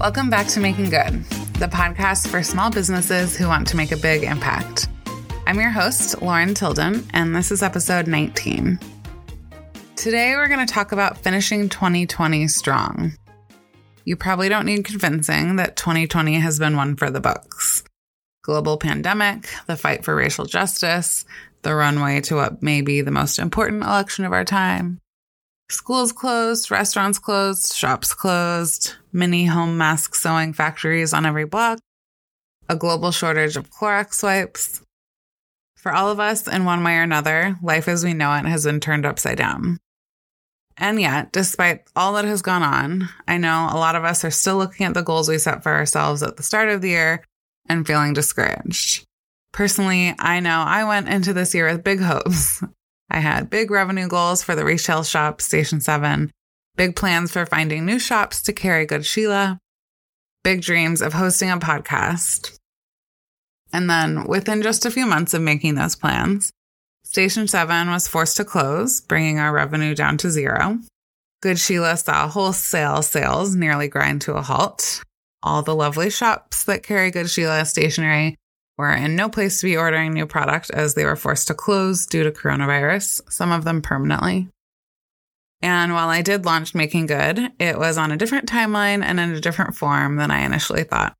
Welcome back to Making Good, the podcast for small businesses who want to make a big impact. I'm your host, Lauren Tilden, and this is episode 19. Today, we're going to talk about finishing 2020 strong. You probably don't need convincing that 2020 has been one for the books. Global pandemic, the fight for racial justice, the runway to what may be the most important election of our time, Schools closed, restaurants closed, shops closed, mini home mask sewing factories on every block, a global shortage of Clorox wipes. For all of us, in one way or another, life as we know it has been turned upside down. And yet, despite all that has gone on, I know a lot of us are still looking at the goals we set for ourselves at the start of the year and feeling discouraged. Personally, I know I went into this year with big hopes. I had big revenue goals for the retail shop, Station 7, big plans for finding new shops to carry Good Sheila, big dreams of hosting a podcast. And then within just a few months of making those plans, Station 7 was forced to close, bringing our revenue down to zero. Good Sheila saw wholesale sales nearly grind to a halt. All the lovely shops that carry Good Sheila stationery were in no place to be ordering new product as they were forced to close due to coronavirus, some of them permanently. And while I did launch Making Good, it was on a different timeline and in a different form than I initially thought.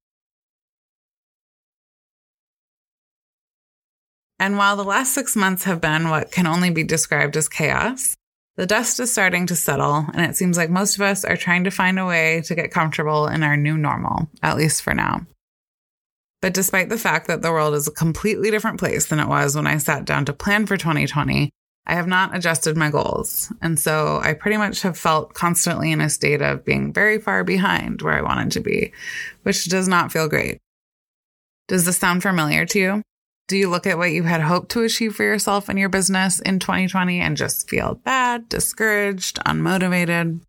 And while the last six months have been what can only be described as chaos, the dust is starting to settle, and it seems like most of us are trying to find a way to get comfortable in our new normal, at least for now. But despite the fact that the world is a completely different place than it was when I sat down to plan for 2020, I have not adjusted my goals. And so I pretty much have felt constantly in a state of being very far behind where I wanted to be, which does not feel great. Does this sound familiar to you? Do you look at what you had hoped to achieve for yourself and your business in 2020 and just feel bad, discouraged, unmotivated?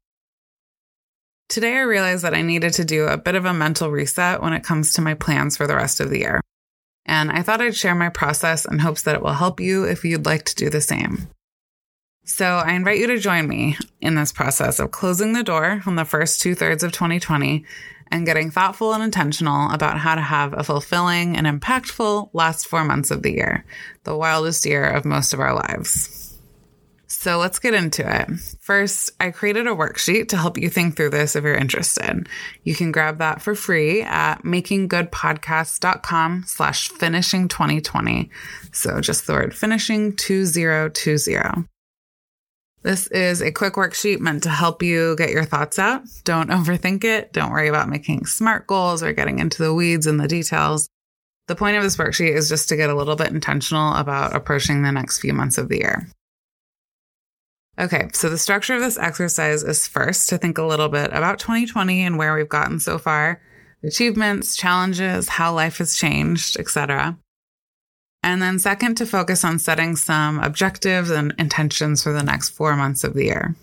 Today, I realized that I needed to do a bit of a mental reset when it comes to my plans for the rest of the year. And I thought I'd share my process in hopes that it will help you if you'd like to do the same. So I invite you to join me in this process of closing the door on the first two thirds of 2020 and getting thoughtful and intentional about how to have a fulfilling and impactful last four months of the year, the wildest year of most of our lives. So let's get into it. First, I created a worksheet to help you think through this if you're interested. You can grab that for free at makinggoodpodcast.com slash finishing 2020. So just the word finishing 2020. This is a quick worksheet meant to help you get your thoughts out. Don't overthink it. Don't worry about making smart goals or getting into the weeds and the details. The point of this worksheet is just to get a little bit intentional about approaching the next few months of the year. Okay, so the structure of this exercise is first to think a little bit about 2020 and where we've gotten so far, achievements, challenges, how life has changed, etc. And then second to focus on setting some objectives and intentions for the next 4 months of the year.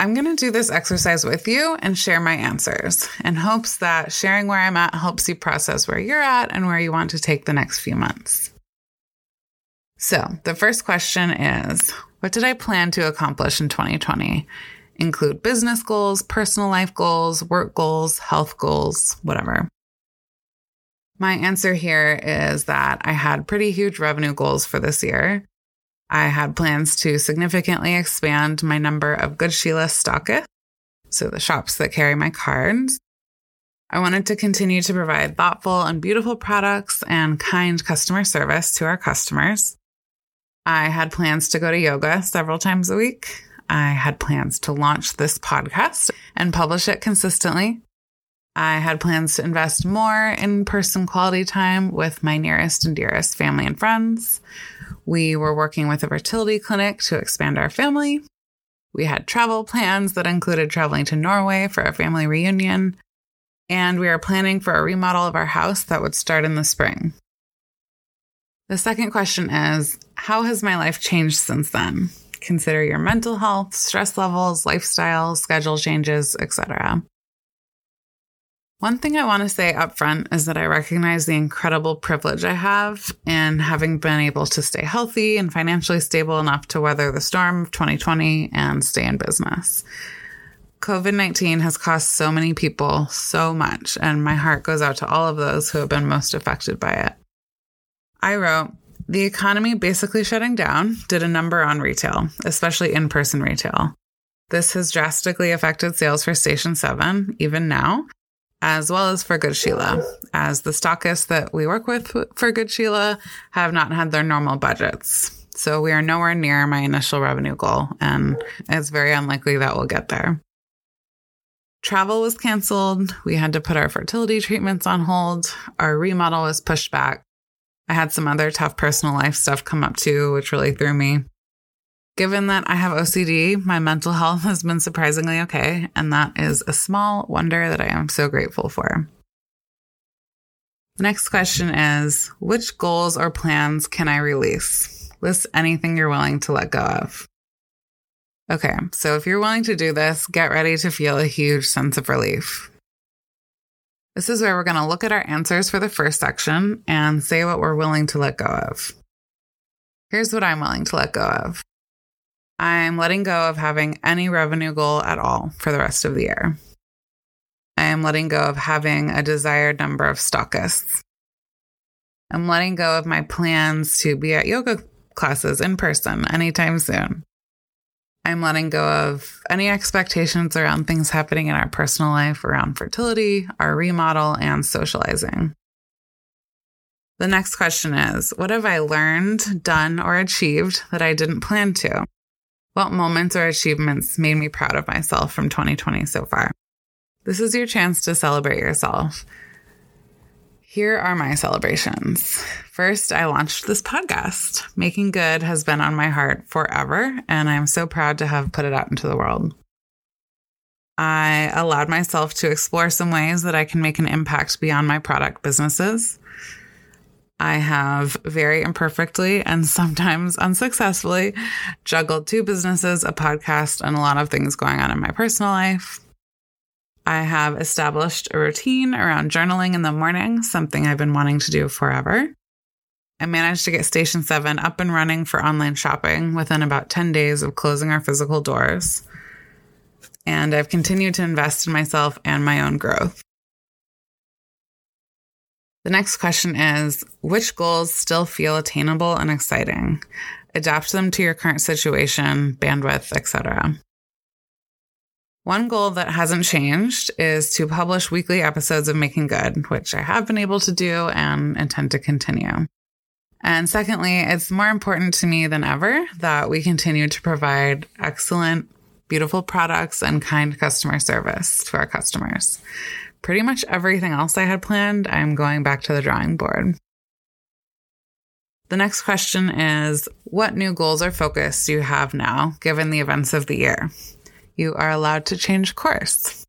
I'm going to do this exercise with you and share my answers in hopes that sharing where I'm at helps you process where you're at and where you want to take the next few months. So, the first question is what did I plan to accomplish in 2020? Include business goals, personal life goals, work goals, health goals, whatever. My answer here is that I had pretty huge revenue goals for this year. I had plans to significantly expand my number of Good Sheila stockists, so the shops that carry my cards. I wanted to continue to provide thoughtful and beautiful products and kind customer service to our customers. I had plans to go to yoga several times a week. I had plans to launch this podcast and publish it consistently. I had plans to invest more in person quality time with my nearest and dearest family and friends. We were working with a fertility clinic to expand our family. We had travel plans that included traveling to Norway for a family reunion. And we are planning for a remodel of our house that would start in the spring. The second question is How has my life changed since then? Consider your mental health, stress levels, lifestyle, schedule changes, etc. One thing I want to say up front is that I recognize the incredible privilege I have in having been able to stay healthy and financially stable enough to weather the storm of 2020 and stay in business. COVID 19 has cost so many people so much, and my heart goes out to all of those who have been most affected by it. I wrote, the economy basically shutting down did a number on retail, especially in person retail. This has drastically affected sales for Station 7, even now, as well as for Good Sheila, as the stockists that we work with for Good Sheila have not had their normal budgets. So we are nowhere near my initial revenue goal, and it's very unlikely that we'll get there. Travel was canceled. We had to put our fertility treatments on hold. Our remodel was pushed back. I had some other tough personal life stuff come up too, which really threw me. Given that I have OCD, my mental health has been surprisingly okay, and that is a small wonder that I am so grateful for. The next question is Which goals or plans can I release? List anything you're willing to let go of. Okay, so if you're willing to do this, get ready to feel a huge sense of relief. This is where we're going to look at our answers for the first section and say what we're willing to let go of. Here's what I'm willing to let go of I'm letting go of having any revenue goal at all for the rest of the year. I am letting go of having a desired number of stockists. I'm letting go of my plans to be at yoga classes in person anytime soon. I'm letting go of any expectations around things happening in our personal life around fertility, our remodel, and socializing. The next question is What have I learned, done, or achieved that I didn't plan to? What moments or achievements made me proud of myself from 2020 so far? This is your chance to celebrate yourself. Here are my celebrations. First, I launched this podcast. Making Good has been on my heart forever, and I'm so proud to have put it out into the world. I allowed myself to explore some ways that I can make an impact beyond my product businesses. I have very imperfectly and sometimes unsuccessfully juggled two businesses, a podcast, and a lot of things going on in my personal life. I have established a routine around journaling in the morning, something I've been wanting to do forever. I managed to get Station 7 up and running for online shopping within about 10 days of closing our physical doors. And I've continued to invest in myself and my own growth. The next question is Which goals still feel attainable and exciting? Adapt them to your current situation, bandwidth, etc. One goal that hasn't changed is to publish weekly episodes of Making Good, which I have been able to do and intend to continue. And secondly, it's more important to me than ever that we continue to provide excellent, beautiful products and kind customer service to our customers pretty much everything else I had planned, I'm going back to the drawing board. The next question is What new goals or focus do you have now, given the events of the year? You are allowed to change course.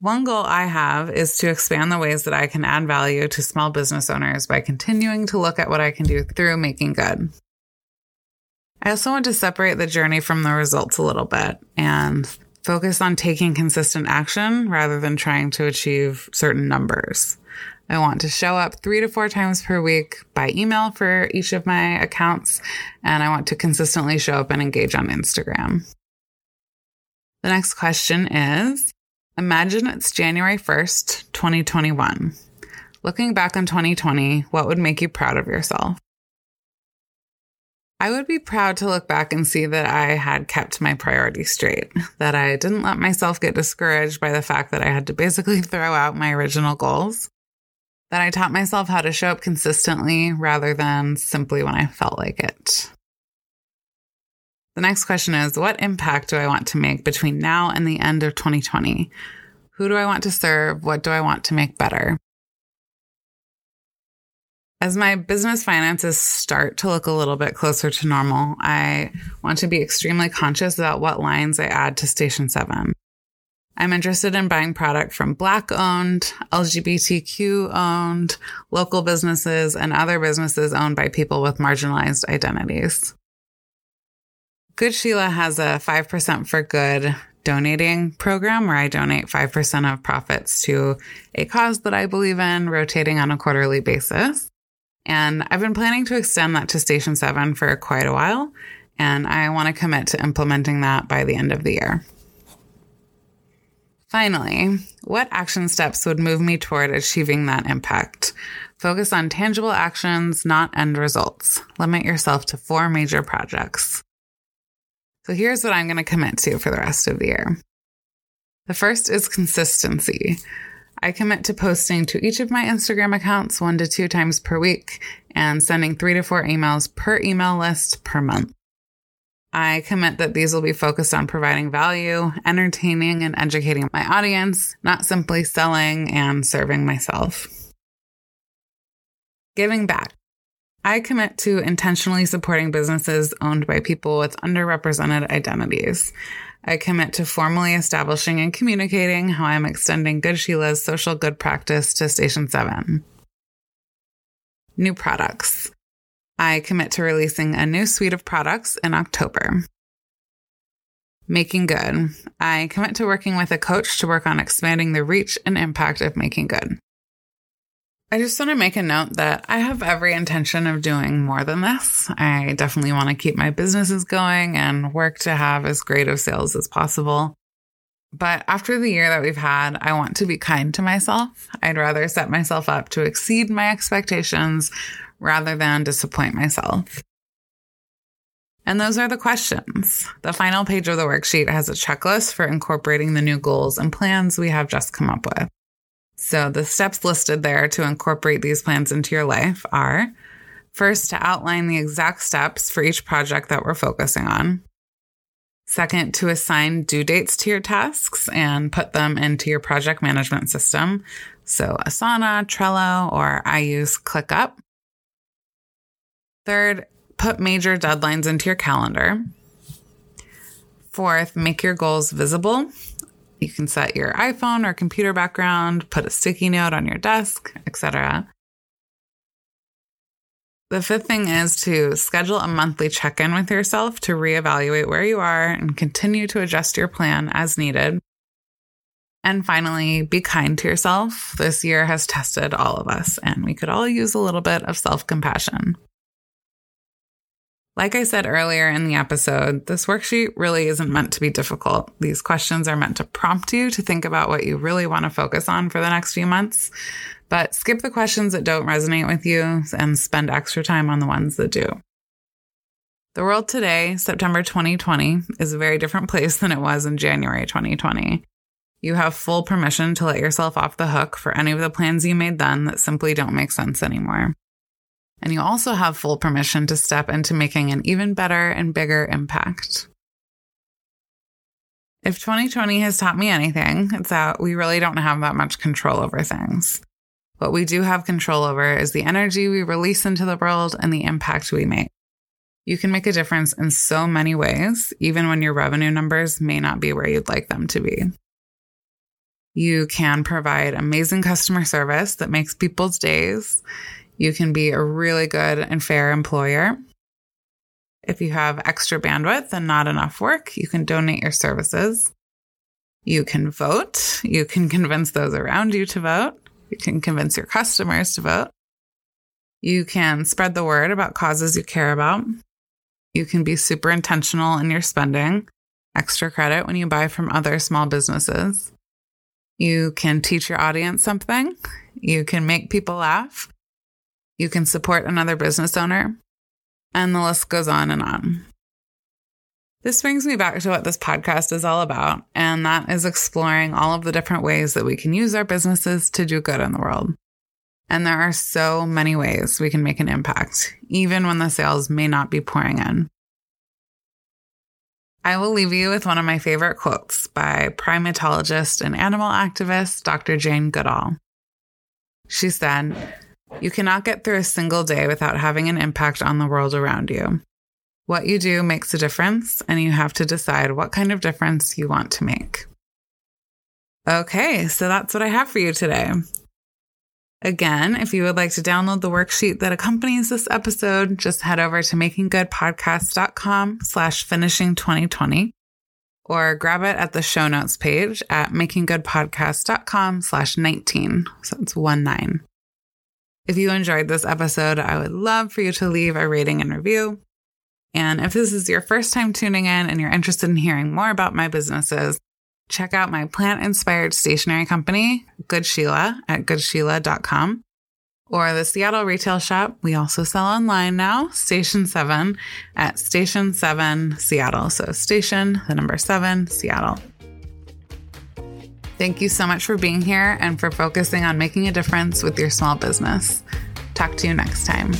One goal I have is to expand the ways that I can add value to small business owners by continuing to look at what I can do through making good. I also want to separate the journey from the results a little bit and Focus on taking consistent action rather than trying to achieve certain numbers. I want to show up three to four times per week by email for each of my accounts, and I want to consistently show up and engage on Instagram. The next question is Imagine it's January 1st, 2021. Looking back on 2020, what would make you proud of yourself? I would be proud to look back and see that I had kept my priorities straight, that I didn't let myself get discouraged by the fact that I had to basically throw out my original goals, that I taught myself how to show up consistently rather than simply when I felt like it. The next question is What impact do I want to make between now and the end of 2020? Who do I want to serve? What do I want to make better? As my business finances start to look a little bit closer to normal, I want to be extremely conscious about what lines I add to Station 7. I'm interested in buying product from Black owned, LGBTQ owned, local businesses, and other businesses owned by people with marginalized identities. Good Sheila has a 5% for good donating program where I donate 5% of profits to a cause that I believe in, rotating on a quarterly basis. And I've been planning to extend that to Station 7 for quite a while, and I want to commit to implementing that by the end of the year. Finally, what action steps would move me toward achieving that impact? Focus on tangible actions, not end results. Limit yourself to four major projects. So here's what I'm going to commit to for the rest of the year. The first is consistency. I commit to posting to each of my Instagram accounts one to two times per week and sending three to four emails per email list per month. I commit that these will be focused on providing value, entertaining, and educating my audience, not simply selling and serving myself. Giving back. I commit to intentionally supporting businesses owned by people with underrepresented identities. I commit to formally establishing and communicating how I'm extending Good Sheila's social good practice to Station 7. New products. I commit to releasing a new suite of products in October. Making Good. I commit to working with a coach to work on expanding the reach and impact of Making Good. I just want to make a note that I have every intention of doing more than this. I definitely want to keep my businesses going and work to have as great of sales as possible. But after the year that we've had, I want to be kind to myself. I'd rather set myself up to exceed my expectations rather than disappoint myself. And those are the questions. The final page of the worksheet has a checklist for incorporating the new goals and plans we have just come up with. So the steps listed there to incorporate these plans into your life are first, to outline the exact steps for each project that we're focusing on. Second, to assign due dates to your tasks and put them into your project management system. So Asana, Trello, or I use ClickUp. Third, put major deadlines into your calendar. Fourth, make your goals visible you can set your iPhone or computer background, put a sticky note on your desk, etc. The fifth thing is to schedule a monthly check in with yourself to reevaluate where you are and continue to adjust your plan as needed. And finally, be kind to yourself. This year has tested all of us, and we could all use a little bit of self compassion. Like I said earlier in the episode, this worksheet really isn't meant to be difficult. These questions are meant to prompt you to think about what you really want to focus on for the next few months. But skip the questions that don't resonate with you and spend extra time on the ones that do. The world today, September 2020, is a very different place than it was in January 2020. You have full permission to let yourself off the hook for any of the plans you made then that simply don't make sense anymore. And you also have full permission to step into making an even better and bigger impact. If 2020 has taught me anything, it's that we really don't have that much control over things. What we do have control over is the energy we release into the world and the impact we make. You can make a difference in so many ways, even when your revenue numbers may not be where you'd like them to be. You can provide amazing customer service that makes people's days. You can be a really good and fair employer. If you have extra bandwidth and not enough work, you can donate your services. You can vote. You can convince those around you to vote. You can convince your customers to vote. You can spread the word about causes you care about. You can be super intentional in your spending, extra credit when you buy from other small businesses. You can teach your audience something. You can make people laugh. You can support another business owner. And the list goes on and on. This brings me back to what this podcast is all about, and that is exploring all of the different ways that we can use our businesses to do good in the world. And there are so many ways we can make an impact, even when the sales may not be pouring in. I will leave you with one of my favorite quotes by primatologist and animal activist Dr. Jane Goodall. She said, You cannot get through a single day without having an impact on the world around you. What you do makes a difference, and you have to decide what kind of difference you want to make. Okay, so that's what I have for you today. Again, if you would like to download the worksheet that accompanies this episode, just head over to makinggoodpodcast.com slash finishing 2020 or grab it at the show notes page at makinggoodpodcast.com slash 19. So it's one nine. If you enjoyed this episode, I would love for you to leave a rating and review. And if this is your first time tuning in and you're interested in hearing more about my businesses, check out my plant inspired stationery company, Good Sheila, at goodsheila.com, or the Seattle retail shop. We also sell online now, Station 7 at Station 7 Seattle. So Station, the number 7, Seattle. Thank you so much for being here and for focusing on making a difference with your small business. Talk to you next time.